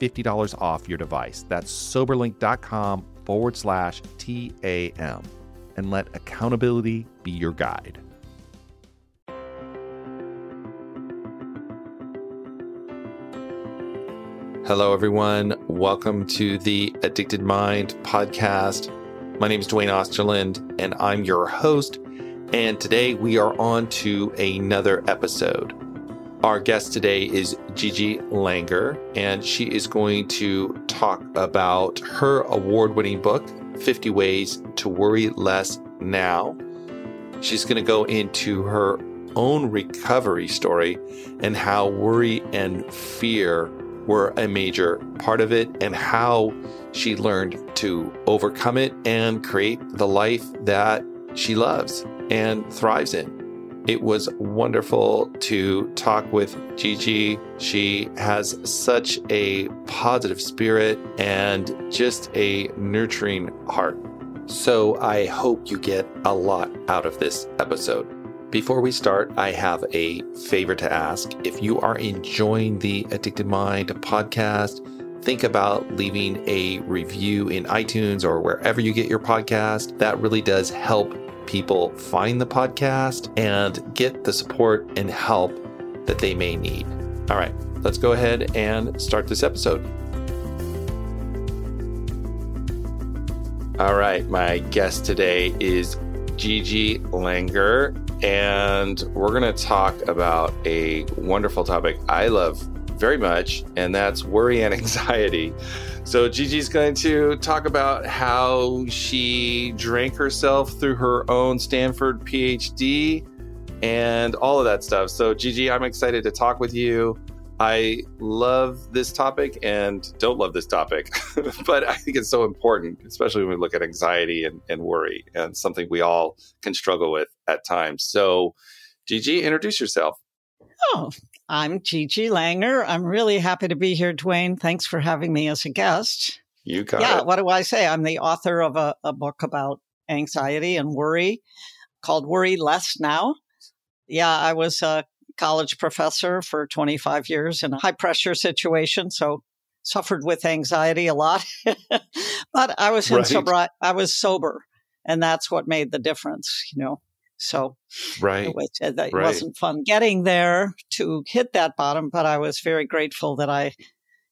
$50 off your device. That's soberlink.com forward slash TAM. And let accountability be your guide. Hello, everyone. Welcome to the Addicted Mind podcast. My name is Duane Osterlind, and I'm your host. And today we are on to another episode. Our guest today is Gigi Langer, and she is going to talk about her award winning book, 50 Ways to Worry Less Now. She's going to go into her own recovery story and how worry and fear were a major part of it and how she learned to overcome it and create the life that she loves and thrives in. It was wonderful to talk with Gigi. She has such a positive spirit and just a nurturing heart. So I hope you get a lot out of this episode. Before we start, I have a favor to ask. If you are enjoying the Addicted Mind podcast, think about leaving a review in iTunes or wherever you get your podcast. That really does help people find the podcast and get the support and help that they may need. All right, let's go ahead and start this episode. All right, my guest today is Gigi Langer, and we're going to talk about a wonderful topic I love very much, and that's worry and anxiety. So, Gigi's going to talk about how she drank herself through her own Stanford PhD and all of that stuff. So, Gigi, I'm excited to talk with you. I love this topic and don't love this topic, but I think it's so important, especially when we look at anxiety and, and worry and something we all can struggle with at times. So, Gigi, introduce yourself. Oh, I'm Gigi Langer. I'm really happy to be here, Duane. Thanks for having me as a guest. You got yeah, it. what do I say? I'm the author of a, a book about anxiety and worry called Worry Less Now. Yeah, I was a college professor for 25 years in a high pressure situation. So suffered with anxiety a lot, but I was in Right. sober. I was sober, and that's what made the difference. You know, so Right. it, was, it Right. wasn't fun getting there to hit that bottom, but I was very grateful that I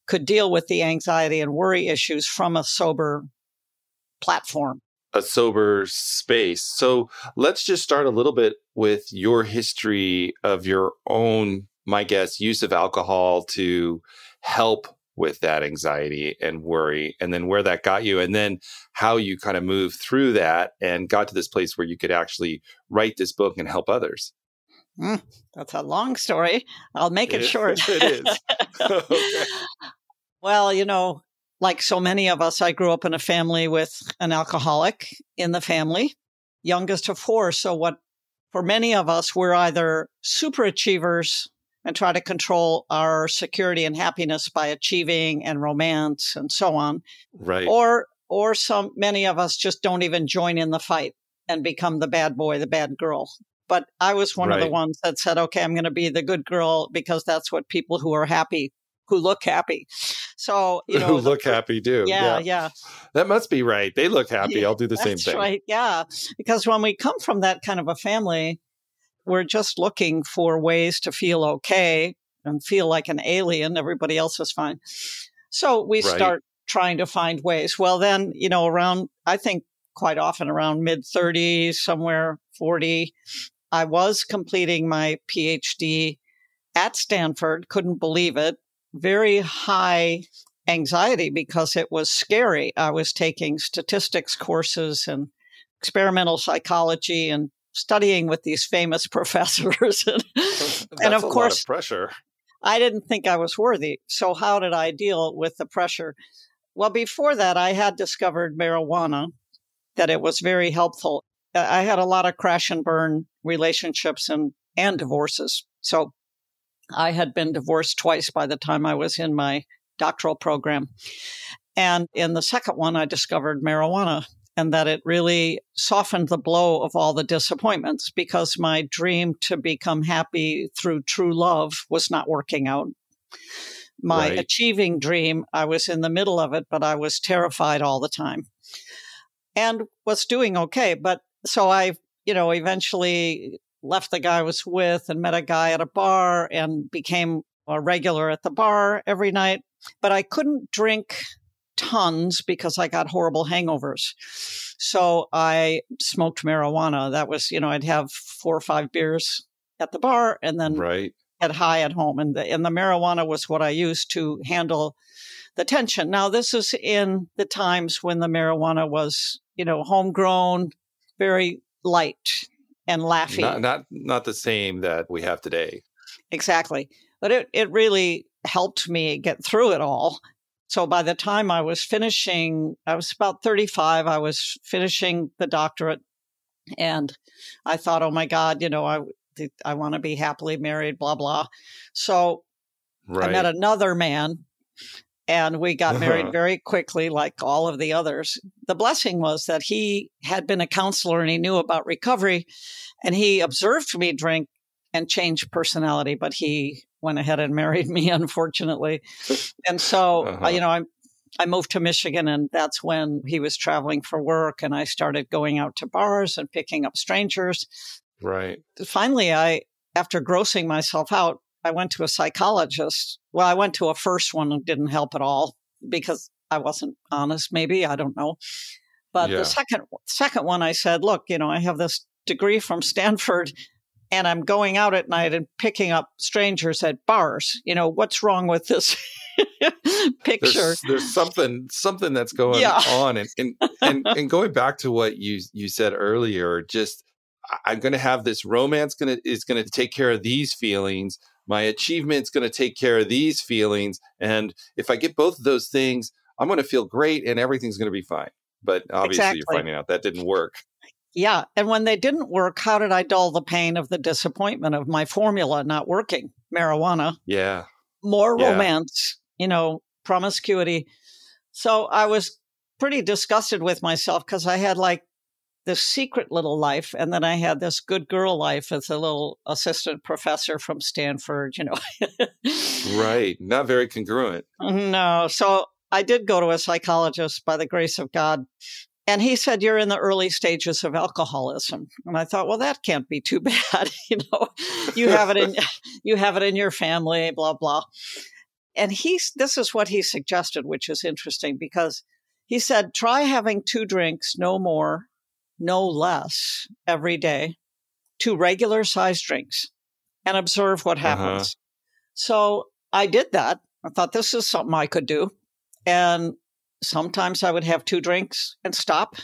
could deal with the anxiety and worry issues from a sober platform. a sober space. So let's just start a little bit with your history of your own, my guess, use of alcohol to help with that anxiety and worry, and then where that got you, and then how you kind of moved through that and got to this place where you could actually write this book and help others. Mm, that's a long story. I'll make it It- short. it is. Okay. Well, you know, like so many of us, I grew up in a family with an alcoholic in the family, youngest of four. So, what for many of us, we're either super achievers and try to control our security and happiness by achieving and romance and so on, Right. or or some many of us just don't even join in the fight and become the bad boy, the bad girl. But I was one of the ones that said, "Okay, I'm going to be the good girl because that's what people who are happy, who look happy." So you know, Who look fir- happy do. Yeah, yeah, That must be right. They look happy. Yeah, I'll do the same thing. right. Yeah, because when we come from that kind of a family, we're just looking for ways to feel okay and feel like an alien. Everybody else is fine. So we right. start trying to find ways. Well, then, you know, around, I think quite often around mid 30s, somewhere 40, I was completing my PhD at Stanford, couldn't believe it. Very high anxiety because it was scary. I was taking statistics courses and experimental psychology and studying with these famous professors. and, and of course, of pressure. I didn't think I was worthy. So, how did I deal with the pressure? Well, before that, I had discovered marijuana, that it was very helpful. I had a lot of crash and burn relationships and, and divorces. So, I had been divorced twice by the time I was in my doctoral program. And in the second one, I discovered marijuana and that it really softened the blow of all the disappointments because my dream to become happy through true love was not working out. My right. achieving dream, I was in the middle of it, but I was terrified all the time and was doing okay. But so I, you know, eventually left the guy I was with and met a guy at a bar and became a regular at the bar every night. But I couldn't drink tons because I got horrible hangovers. So I smoked marijuana. That was, you know, I'd have four or five beers at the bar and then right. get high at home. And the, and the marijuana was what I used to handle the tension. Now, this is in the times when the marijuana was, you know, homegrown, very light and laughing. Not, not, not the same that we have today. Exactly. But it, it really helped me get through it all. So by the time I was finishing, I was about 35, I was finishing the doctorate and I thought, oh my God, you know, I, I want to be happily married, blah, blah. So right. I met another man and we got married uh-huh. very quickly, like all of the others. The blessing was that he had been a counselor and he knew about recovery and he observed me drink and change personality, but he went ahead and married me, unfortunately. And so, uh-huh. you know, I I moved to Michigan, and that's when he was traveling for work, and I started going out to bars and picking up strangers. Right. Finally, I, after grossing myself out, I went to a psychologist. Well, I went to a first one and didn't help at all because I wasn't honest. Maybe I don't know. But yeah. the second second one, I said, "Look, you know, I have this degree from Stanford, and I'm going out at night and picking up strangers at bars. You know, what's wrong with this picture? There's, there's, something something that's going yeah. on, and, and and and going back to what you you said earlier, just I'm going to have this romance going to is going to take care of these feelings. My achievement's going to take care of these feelings, and if I get both of those things, I'm going to feel great, and everything's going to be fine. But obviously, exactly. you're finding out that didn't work. Yeah. And when they didn't work, how did I dull the pain of the disappointment of my formula not working? Marijuana. Yeah. More yeah. romance, you know, promiscuity. So I was pretty disgusted with myself because I had like this secret little life. And then I had this good girl life as a little assistant professor from Stanford, you know. right. Not very congruent. No. So I did go to a psychologist by the grace of God and he said, You're in the early stages of alcoholism. And I thought, well, that can't be too bad. you know, you have it in you have it in your family, blah, blah. And he's this is what he suggested, which is interesting because he said, try having two drinks, no more, no less, every day, two regular sized drinks, and observe what uh-huh. happens. Uh-huh. So I did that. I thought this is something I could do. And sometimes I would have two drinks and stop.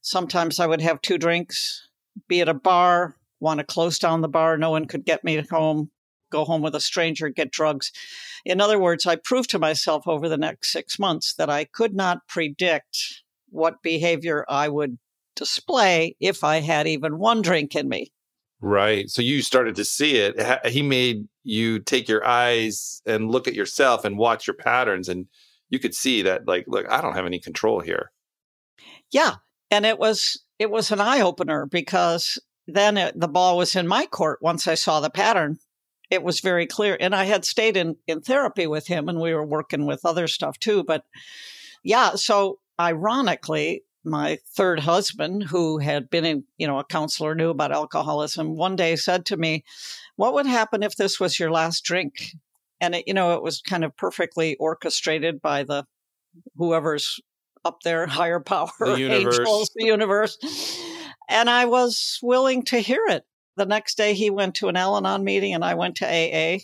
Sometimes I would have two drinks, be at a bar, want to close down the bar. No one could get me home, go home with a stranger, get drugs. In other words, I proved to myself over the next six months that I could not predict what behavior I would display if I had even one drink in me. Right. So you started to see it. He made you take your eyes and look at yourself and watch your patterns and you could see that like look i don't have any control here yeah and it was it was an eye-opener because then it, the ball was in my court once i saw the pattern it was very clear and i had stayed in in therapy with him and we were working with other stuff too but yeah so ironically my third husband, who had been in, you know, a counselor, knew about alcoholism, one day said to me, What would happen if this was your last drink? And it, you know, it was kind of perfectly orchestrated by the whoever's up there, higher power, the universe. angels, the universe. And I was willing to hear it. The next day, he went to an Al Anon meeting and I went to AA.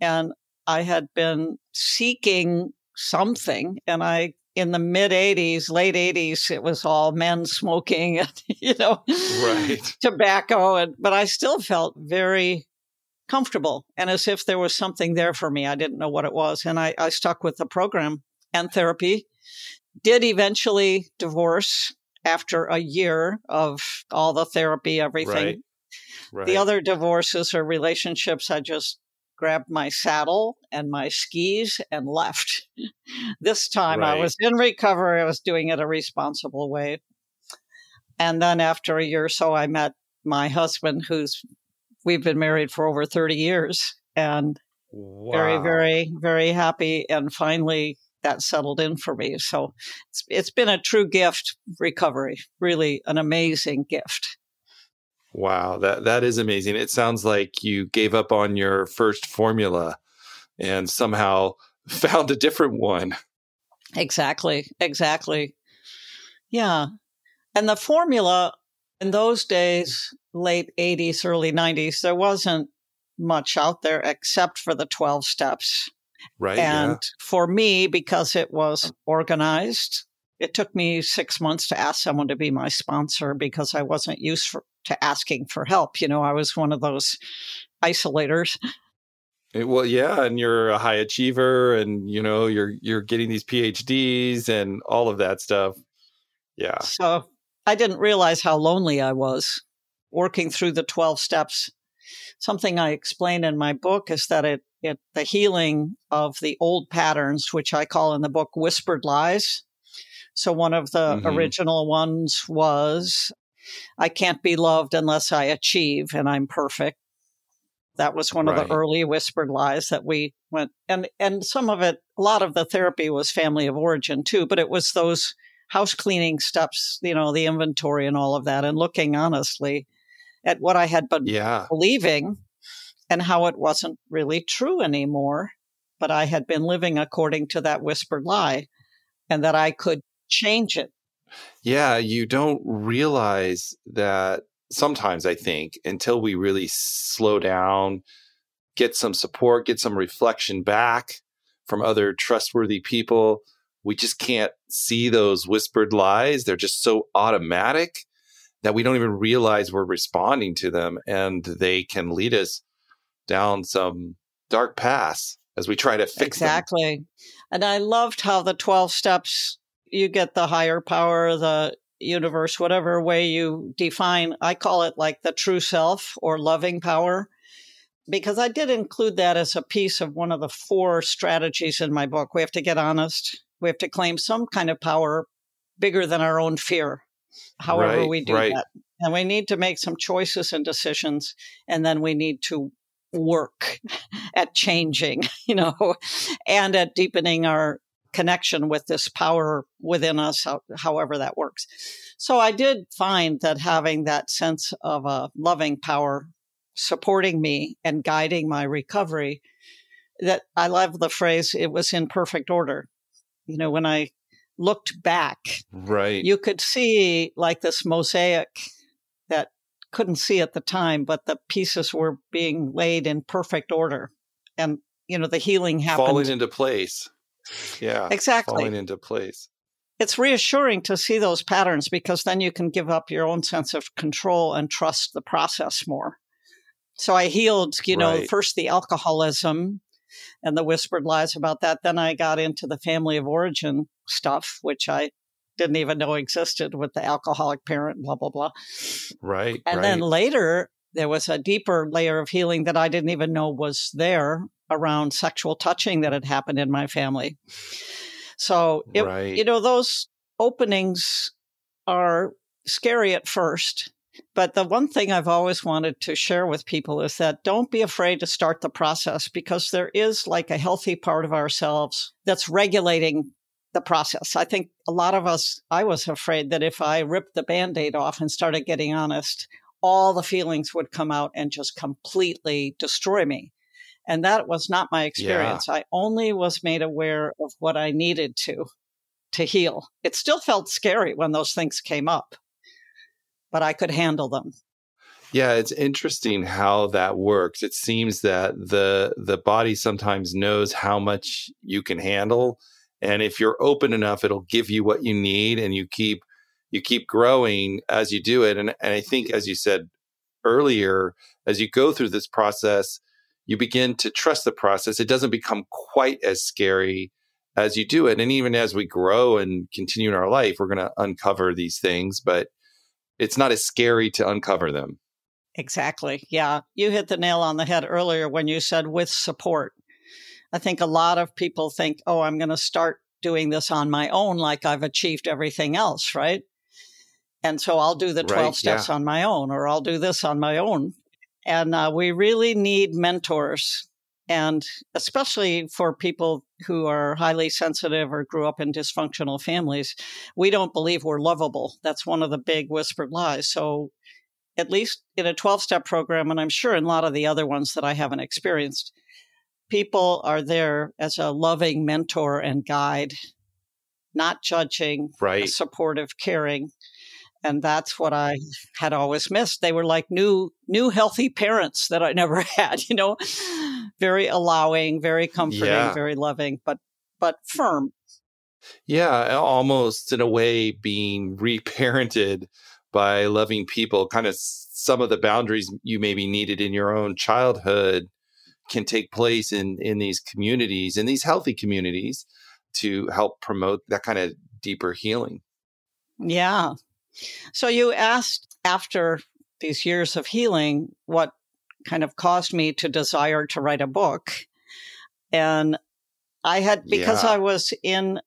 And I had been seeking something. And I, in the mid 80s, late 80s, it was all men smoking and, you know, right. tobacco. And, but I still felt very comfortable and as if there was something there for me. I didn't know what it was. And I, I stuck with the program and therapy. Did eventually divorce after a year of all the therapy, everything. Right. Right. The other divorces or relationships, I just grabbed my saddle and my skis and left. this time Right. I was in recovery. I was doing it a responsible way. And then after a year or so, I met my husband, who's we've been married for over 30 years and very, very, very happy. And finally, that settled in for me. So it's, it's been a true gift, recovery, really an amazing gift. Wow, that that is amazing. It sounds like you gave up on your first formula and somehow found a different one. Exactly. Exactly. Yeah. And the formula in those days, late 80s, early 90s, there wasn't much out there except for the 12 steps. Right? And for me, because it was organized, it took me six months to ask someone to be my sponsor because I wasn't used for, to asking for help. You know, I was one of those isolators. yeah. Well, yeah, and you're a high achiever and you know, you're you're getting these PhDs and all of that stuff. Yeah. So I didn't realize how lonely I was working through the 12 steps. Something I explain in my book is that it, it the healing of the old patterns, which I call in the book whispered lies. So one of the Mhm. original ones was I can't be loved unless I achieve and I'm perfect. That was one of the early whispered lies that we went and and some of it a lot of the therapy was family of origin too, but it was those house cleaning steps, you know, the inventory and all of that and looking honestly at what I had been Yeah. believing and how it wasn't really true anymore, but I had been living according to that whispered lie and that I could change it. Yeah, you don't realize that sometimes I think until we really slow down, get some support, get some reflection back from other trustworthy people, we just can't see those whispered lies. They're just so automatic that we don't even realize we're responding to them and they can lead us down some dark paths as we try to fix them. exactly. And I loved how the 12 steps you get the higher power, the universe, whatever way you define. I call it like the true self or loving power because I did include that as a piece of one of the four strategies in my book. We have to get honest. We have to claim some kind of power bigger than our own fear, however Right, we do right. that. And we need to make some choices and decisions, and then we need to work at changing, you know, and at deepening our connection with this power within us, how- however that works. So I did find that having that sense of a loving power supporting me and guiding my recovery, that I love the phrase, it was in perfect order. You know, when I looked back, Right. you could see like this mosaic that couldn't see at the time, but the pieces were being laid in perfect order. And, you know, the healing happened. falling into place. Yeah. exactly. Falling into place. it's reassuring to see those patterns because then you can give up your own sense of control and trust the process more. So I healed, you know, Right. first the alcoholism and the whispered lies about that. Then I got into the family of origin stuff, which I didn't even know existed with the alcoholic parent, blah, blah, blah. Right. And right. then later, there was a deeper layer of healing that I didn't even know was there around sexual touching that had happened in my family. So, it, Right. you know, those openings are scary at first. But the one thing I've always wanted to share with people is that don't be afraid to start the process because there is like a healthy part of ourselves that's regulating the process. I think a lot of us, I was afraid that if I ripped the band aid off and started getting honest, all the feelings would come out and just completely destroy me. And that was not my experience. Yeah. I only was made aware of what I needed to to heal. It still felt scary when those things came up, but I could handle them. Yeah, it's interesting how that works. It seems that the the body sometimes knows how much you can handle and if you're open enough it'll give you what you need and you keep you keep growing as you do it and and I think as you said earlier as you go through this process you begin to trust the process. It doesn't become quite as scary as you do it. And even as we grow and continue in our life, we're going to uncover these things, but it's not as scary to uncover them. Exactly. Yeah. You hit the nail on the head earlier when you said with support. I think a lot of people think, oh, I'm going to start doing this on my own, like I've achieved everything else, right? And so I'll do the 12 right, steps yeah. on my own, or I'll do this on my own. And uh, we really need mentors. And especially for people who are highly sensitive or grew up in dysfunctional families, we don't believe we're lovable. That's one of the big whispered lies. So, at least in a 12 step program, and I'm sure in a lot of the other ones that I haven't experienced, people are there as a loving mentor and guide, not judging, right. supportive, caring and that's what I had always missed. They were like new, new healthy parents that I never had. You know, very allowing, very comforting, yeah. very loving, but but firm. Yeah, almost in a way being reparented by loving people. Kind of some of the boundaries you maybe needed in your own childhood can take place in in these communities, in these healthy communities, to help promote that kind of deeper healing. Yeah, so you asked after these years of healing what kind of caused me to desire to write a book. And I had, because yeah. I was in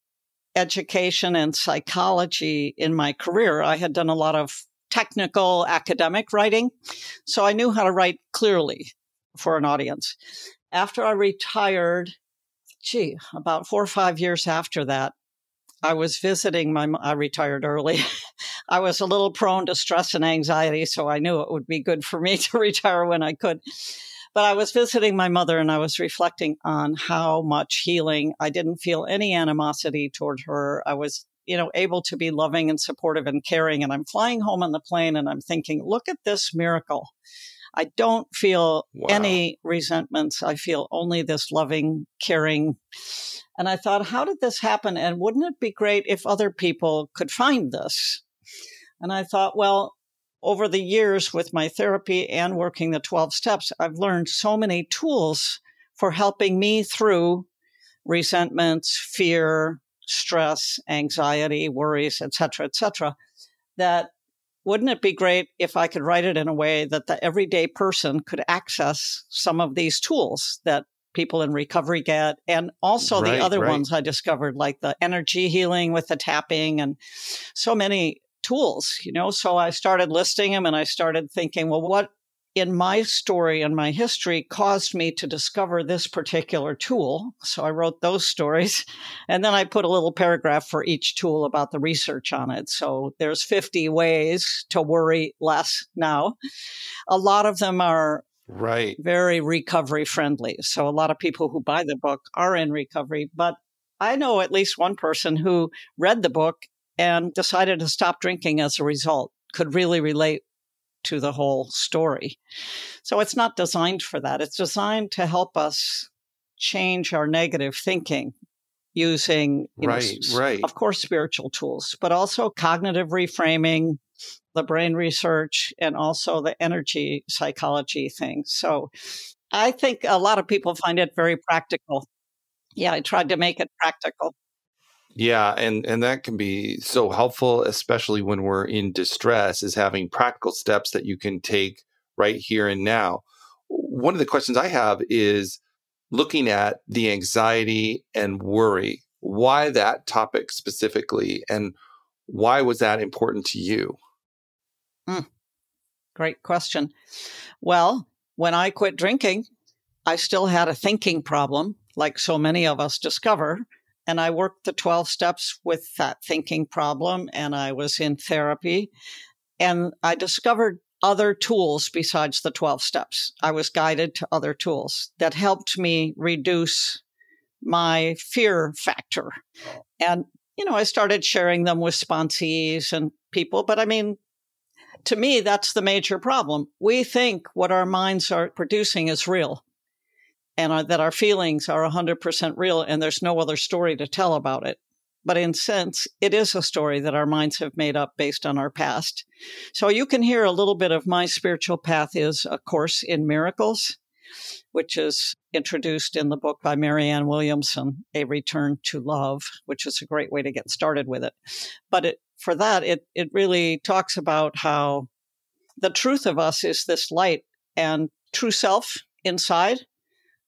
education and psychology in my career, I had done a lot of technical academic writing. So I knew how to write clearly for an audience. After I retired, gee, about four or five years after that, I was visiting my, I retired early. I was a little prone to stress and anxiety, so I knew it would be good for me to retire when I could. But I was visiting my mother and I was reflecting on how much healing. I didn't feel any animosity toward her. I was, you know, able to be loving and supportive and caring. And I'm flying home on the plane and I'm thinking, look at this miracle. I don't feel wow. any resentments. I feel only this loving, caring. And I thought, how did this happen? And wouldn't it be great if other people could find this? And I thought, well, over the years with my therapy and working the 12 steps, I've learned so many tools for helping me through resentments, fear, stress, anxiety, worries, etc., etc. that wouldn't it be great if I could write it in a way that the everyday person could access some of these tools that people in recovery get and also right, the other right. ones I discovered like the energy healing with the tapping and so many tools, you know. So I started listing them and I started thinking, well, what in my story and my history caused me to discover this particular tool. So I wrote those stories. And then I put a little paragraph for each tool about the research on it. So there's 50 ways to worry less now. A lot of them are right very recovery friendly so a lot of people who buy the book are in recovery but i know at least one person who read the book and decided to stop drinking as a result, could really relate to the whole story. So it's not designed for that. It's designed to help us change our negative thinking using, right, know, right. of course, spiritual tools, but also cognitive reframing, the brain research, and also the energy psychology things. So I think a lot of people find it very practical. Yeah, I tried to make it practical. Yeah, and and that can be so helpful, especially when we're in distress, is having practical steps that you can take right here and now. One of the questions I have is looking at the anxiety and worry. Why that topic specifically, and why was that important to you? Mm, great question. Well, when I quit drinking, I still had a thinking problem, like so many of us discover and I worked the 12 steps with that thinking problem, and I was in therapy. And I discovered other tools besides the 12 steps. I was guided to other tools that helped me reduce my fear factor. And, you know, I started sharing them with sponsees and people. But I mean, to me, that's the major problem. We think what our minds are producing is real and our, that our feelings are 100% real and there's no other story to tell about it. But in sense, it is a story that our minds have made up based on our past. So you can hear a little bit of my spiritual path is a course in miracles, which is introduced in the book by Marianne Williamson, A Return to Love, which is a great way to get started with it. But it, for that, it, it really talks about how the truth of us is this light and true self inside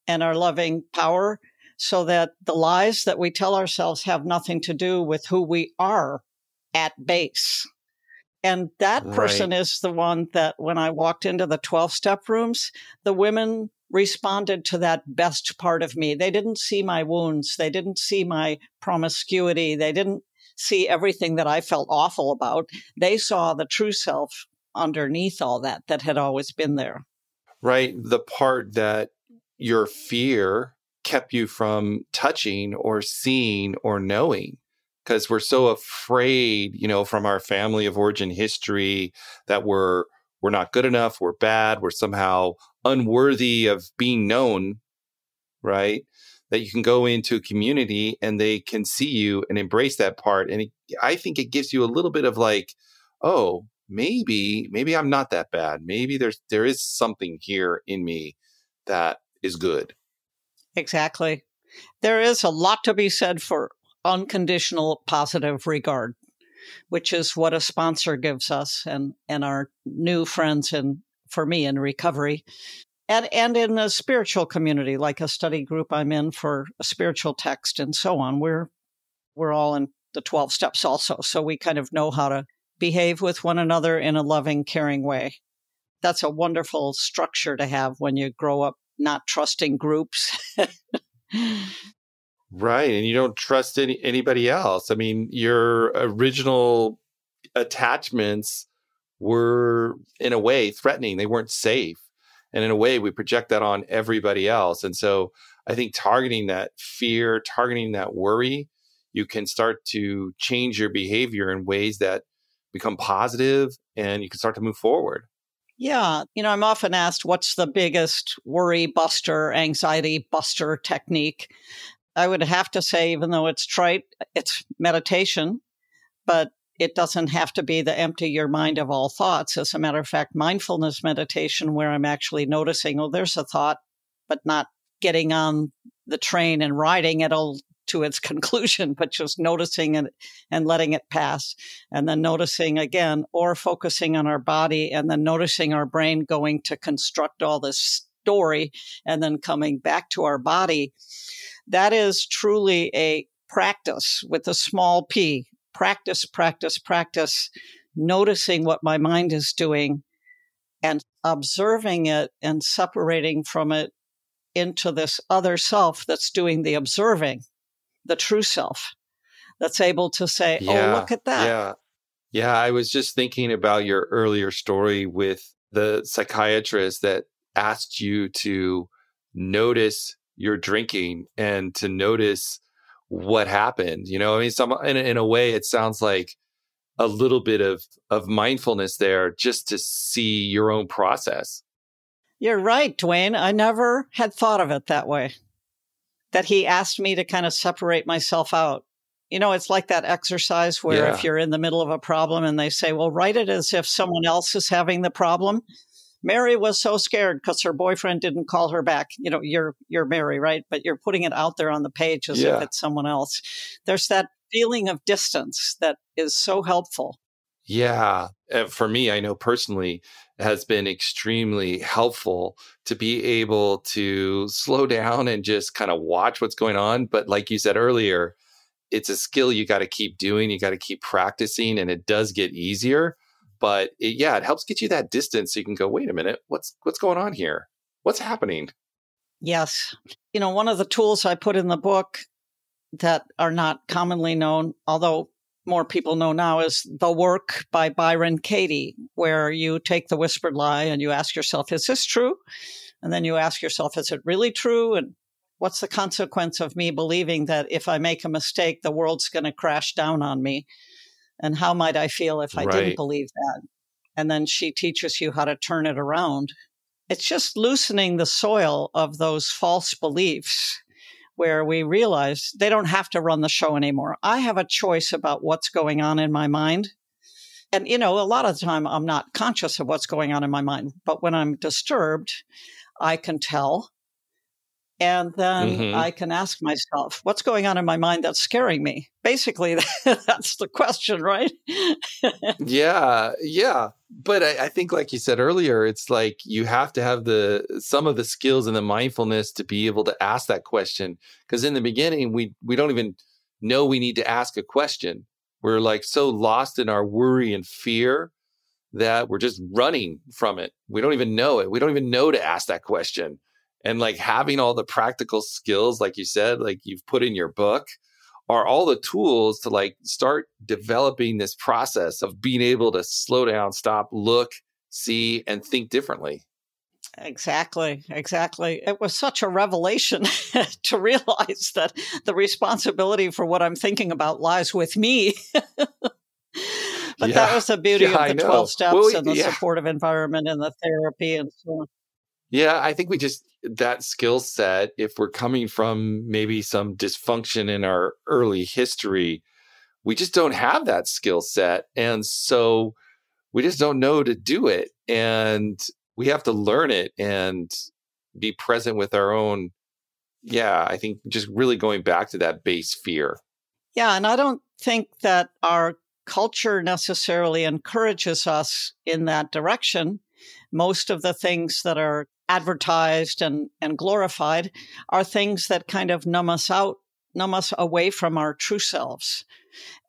and our loving power so that the lies that we tell ourselves have nothing to do with who we are at base. And that person right. is the one that when I walked into the 12 step rooms, the women responded to that best part of me. They didn't see my wounds. They didn't see my promiscuity. They didn't see everything that I felt awful about. They saw the true self underneath all that that had always been there. Right. The part that your fear kept you from touching or seeing or knowing? Because we're so afraid you know from our family of origin history that we're we're not good enough we're bad we're somehow unworthy of being known right? That you can go into a community and they can see you and embrace that part and it, i think it gives you a little bit of like oh maybe maybe i'm not that bad. Maybe there's there is something here in me that is good. Exactly. There is a lot to be said for unconditional positive regard, which is what a sponsor gives us and, and our new friends and for me in recovery. And, and in a spiritual community, like a study group I'm in for a spiritual text and so on, we're we're all in the 12 steps also. So we kind of know how to behave with one another in a loving, caring way. That's a wonderful structure to have when you grow up not trusting groups. right. And you don't trust any, anybody else. I mean, your original attachments were, in a way, threatening, they weren't safe. And in a way, we project that on everybody else. And so I think targeting that fear, targeting that worry, you can start to change your behavior in ways that become positive and you can start to move forward. Yeah. You know, I'm often asked what's the biggest worry buster, anxiety buster technique? I would have to say, even though it's trite, it's meditation, but it doesn't have to be the empty your mind of all thoughts. As a matter of fact, mindfulness meditation, where I'm actually noticing, oh, there's a thought, but not getting on the train and riding it all to its conclusion, but just noticing it and letting it pass. And then noticing again, or focusing on our body and then noticing our brain going to construct all this story and then coming back to our body. That is truly a practice with a small p. Practice, practice, practice, noticing what my mind is doing and observing it and separating from it into this other self that's doing the observing the true self that's able to say, oh, yeah, oh, look at that. Yeah. Yeah. I was just thinking about your earlier story with the psychiatrist that asked you to notice your drinking and to notice what happened. You know, I mean, some in, in a way, it sounds like a little bit of of mindfulness there just to see your own process. You're right, Duane. I never had thought of it that way that he asked me to kind of separate myself out. You know, it's like that exercise where yeah. if you're in the middle of a problem and they say, well, write it as if someone else is having the problem. Mary was so scared because her boyfriend didn't call her back. You know, you're you're Mary, right? But you're putting it out there on the page as yeah. if it's someone else. There's that feeling of distance that is so helpful. Yeah. Uh, for me, I know personally, has been extremely helpful to be able to slow down and just kind of watch what's going on. But like you said earlier, it's a skill you got to keep doing, you got to keep practicing, and it does get easier. But it, yeah, it helps get you that distance so you can go, wait a minute, what's what's going on here? What's happening? Yes. You know, one of the tools I put in the book that are not commonly known, although more people know now, is The Work by Byron Katie, where you take the whispered lie and you ask yourself, is this true? And then you ask yourself, is it really true? And what's the consequence of me believing that if I make a mistake, the world's going to crash down on me? And how might I feel if I right. didn't believe that? And then she teaches you how to turn it around. It's just loosening the soil of those false beliefs where we realize they don't have to run the show anymore. I have a choice about what's going on in my mind. And, you know, a lot of the time I'm not conscious of what's going on in my mind, but when I'm disturbed, I can tell. And then mm-hmm. I can ask myself, what's going on in my mind that's scaring me? Basically, that's the question, right? yeah, yeah. But I, I, think, like you said earlier, it's like you have to have the some of the skills and the mindfulness to be able to ask that question. Because in the beginning, we we don't even know we need to ask a question. We're like so lost in our worry and fear that we're just running from it. We don't even know it. We don't even know to ask that question. And like having all the practical skills, like you said, like you've put in your book, are all the tools to like start developing this process of being able to slow down, stop, look, see, and think differently. Exactly, exactly. It was such a revelation to realize that the responsibility for what I'm thinking about lies with me. But yeah. that was the beauty yeah, of the 12 steps well, and the yeah. supportive environment and the therapy and so on. Yeah, I think we just, that skill set, if we're coming from maybe some dysfunction in our early history, we just don't have that skill set. And so we just don't know to do it. And we have to learn it and be present with our own. Yeah, I think just really going back to that base fear. Yeah. And I don't think that our culture necessarily encourages us in that direction. Most of the things that are advertised and, and glorified are things that kind of numb us out, numb us away from our true selves.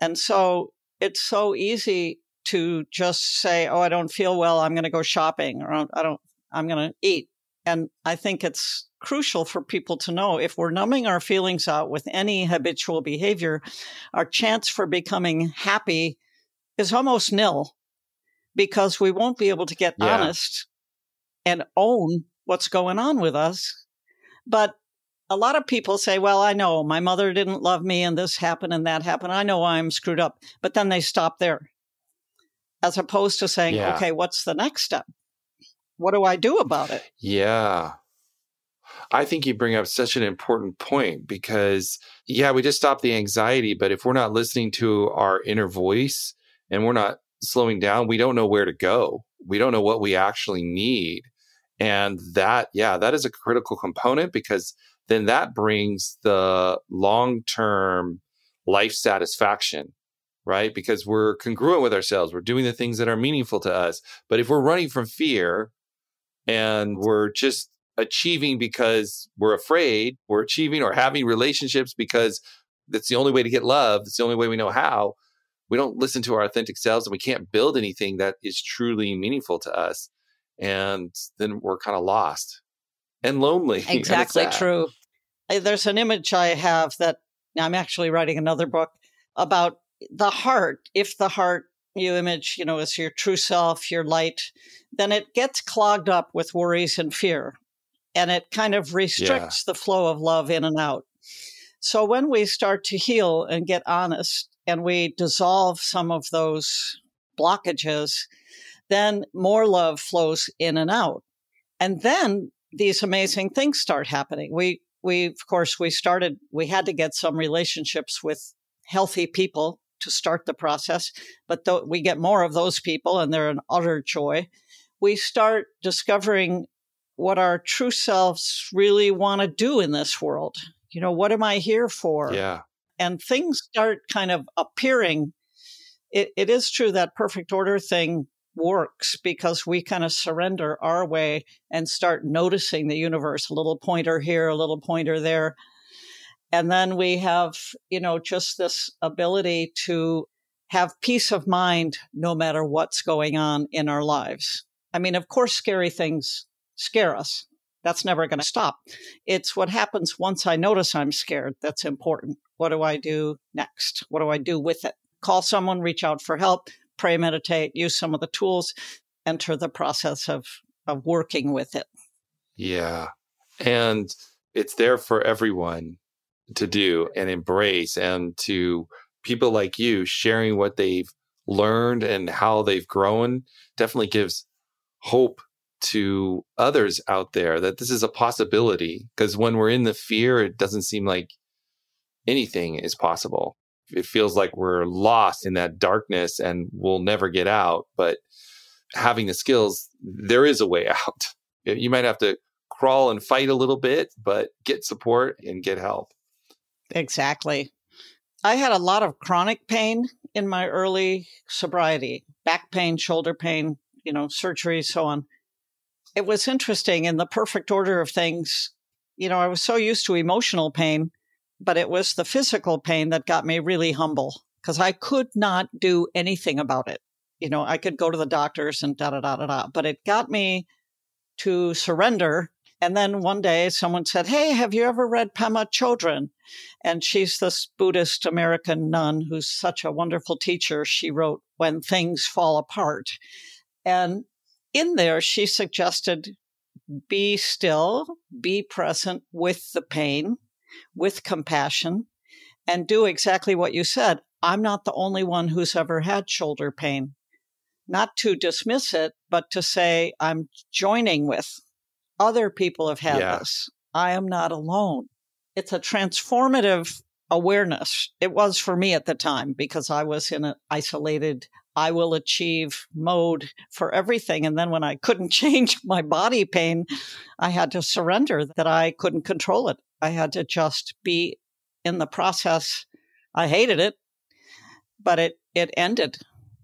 And so it's so easy to just say, Oh, I don't feel well. I'm going to go shopping or oh, I don't, I'm going to eat. And I think it's crucial for people to know if we're numbing our feelings out with any habitual behavior, our chance for becoming happy is almost nil because we won't be able to get yeah. honest and own what's going on with us. But a lot of people say, well, I know my mother didn't love me and this happened and that happened. I know I'm screwed up. But then they stop there as opposed to saying, yeah. okay, what's the next step? What do I do about it? Yeah. I think you bring up such an important point because, yeah, we just stop the anxiety. But if we're not listening to our inner voice and we're not slowing down, we don't know where to go. We don't know what we actually need. And that, yeah, that is a critical component because then that brings the long term life satisfaction, right? Because we're congruent with ourselves. We're doing the things that are meaningful to us. But if we're running from fear and we're just achieving because we're afraid, we're achieving or having relationships because that's the only way to get love, it's the only way we know how. We don't listen to our authentic selves and we can't build anything that is truly meaningful to us. And then we're kind of lost and lonely. Exactly and true. There's an image I have that I'm actually writing another book about the heart. If the heart you image, you know, is your true self, your light, then it gets clogged up with worries and fear and it kind of restricts yeah. the flow of love in and out. So when we start to heal and get honest and we dissolve some of those blockages, then more love flows in and out. And then these amazing things start happening. We, we, of course, we started, we had to get some relationships with healthy people to start the process, but th- we get more of those people and they're an utter joy. We start discovering what our true selves really want to do in this world. You know, what am I here for? Yeah. And things start kind of appearing. It, it is true that perfect order thing works because we kind of surrender our way and start noticing the universe a little pointer here, a little pointer there. And then we have, you know, just this ability to have peace of mind no matter what's going on in our lives. I mean, of course, scary things scare us. that's never going to stop. It's what happens once I notice I'm scared that's important. What do I do next? What do I do with it? Call someone, reach out for help, pray, meditate, use some of the tools, enter the process of, of working with it. Yeah. And it's there for everyone to do and embrace and to people like you sharing what they've learned and how they've grown definitely gives hope to others out there that this is a possibility. Because when we're in the fear, it doesn't seem like anything is possible. It feels like we're lost in that darkness and we'll never get out. But having the skills, there is a way out. You might have to crawl and fight a little bit, but get support and get help. Exactly. I had a lot of chronic pain in my early sobriety back pain, shoulder pain, you know, surgery, so on it was interesting in the perfect order of things. You know, I was so used to emotional pain, but it was the physical pain that got me really humble because I could not do anything about it. You know, I could go to the doctors and da da da da da, but it got me to surrender. And then one day someone said, Hey, have you ever read Pema Chodron? And she's this Buddhist American nun who's such a wonderful teacher. She wrote When Things Fall Apart. And in there, she suggested be still, be present with the pain, with compassion, and do exactly what you said. I'm not the only one who's ever had shoulder pain. Not to dismiss it, but to say, I'm joining with other people have had yeah. this. I am not alone. It's a transformative awareness. It was for me at the time because I was in an isolated I will achieve mode for everything. And then when I couldn't change my body pain, I had to surrender that I couldn't control it. I had to just be in the process. I hated it, but it, it ended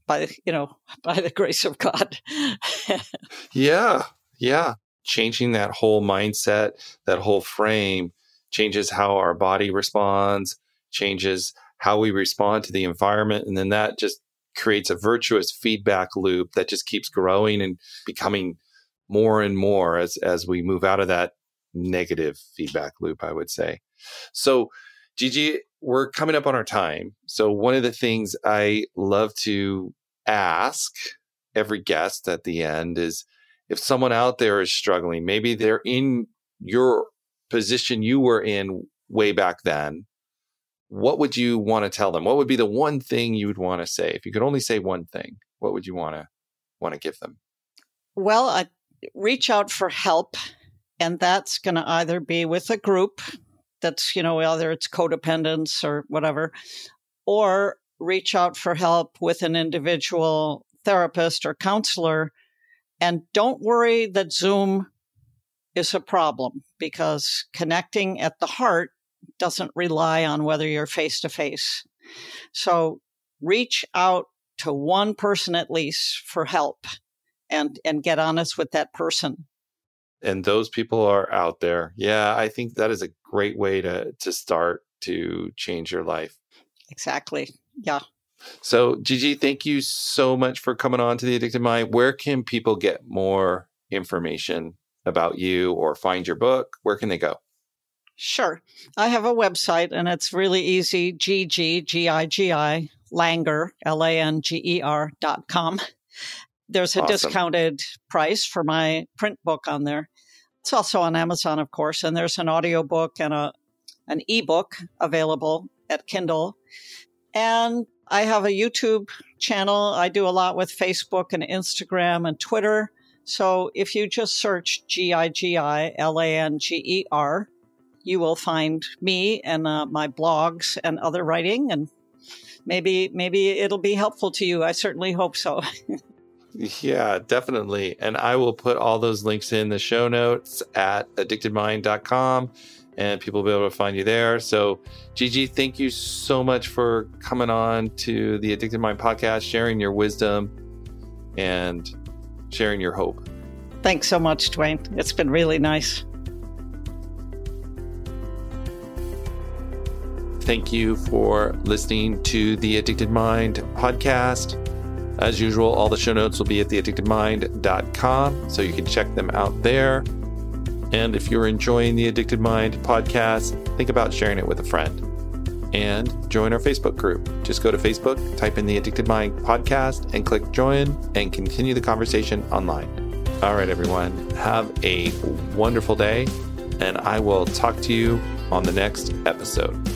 by, you know, by the grace of God. yeah. Yeah. Changing that whole mindset, that whole frame changes how our body responds, changes how we respond to the environment. And then that just creates a virtuous feedback loop that just keeps growing and becoming more and more as as we move out of that negative feedback loop i would say so gigi we're coming up on our time so one of the things i love to ask every guest at the end is if someone out there is struggling maybe they're in your position you were in way back then what would you want to tell them? What would be the one thing you would want to say? If you could only say one thing, what would you want to want to give them? Well, I reach out for help, and that's going to either be with a group that's, you know, whether it's codependence or whatever, or reach out for help with an individual therapist or counselor. And don't worry that Zoom is a problem because connecting at the heart doesn't rely on whether you're face to face. So reach out to one person at least for help and and get honest with that person. And those people are out there. Yeah, I think that is a great way to to start to change your life. Exactly. Yeah. So, Gigi, thank you so much for coming on to the Addicted Mind. Where can people get more information about you or find your book? Where can they go? Sure. I have a website and it's really easy Gigi, G I G I, Langer, L A N G E R dot com. There's a awesome. discounted price for my print book on there. It's also on Amazon, of course, and there's an audio book and a an ebook available at Kindle. And I have a YouTube channel. I do a lot with Facebook and Instagram and Twitter. So if you just search G I G I L A N G E R, you will find me and uh, my blogs and other writing and maybe maybe it'll be helpful to you i certainly hope so yeah definitely. And i will put all those links in the show notes at addictedmind.com and people will be able to find you there. So gigi thank you so much for coming on to the addicted mind podcast sharing your wisdom and sharing your hope. Thanks so much Duane. It's been really nice. Thank you for listening to the Addicted Mind podcast. As usual, all the show notes will be at theaddictedmind.com, so you can check them out there. And if you're enjoying the Addicted Mind podcast, think about sharing it with a friend. And join our Facebook group. Just go to Facebook, type in the Addicted Mind podcast, and click join and continue the conversation online. All right, everyone, have a wonderful day, and I will talk to you on the next episode.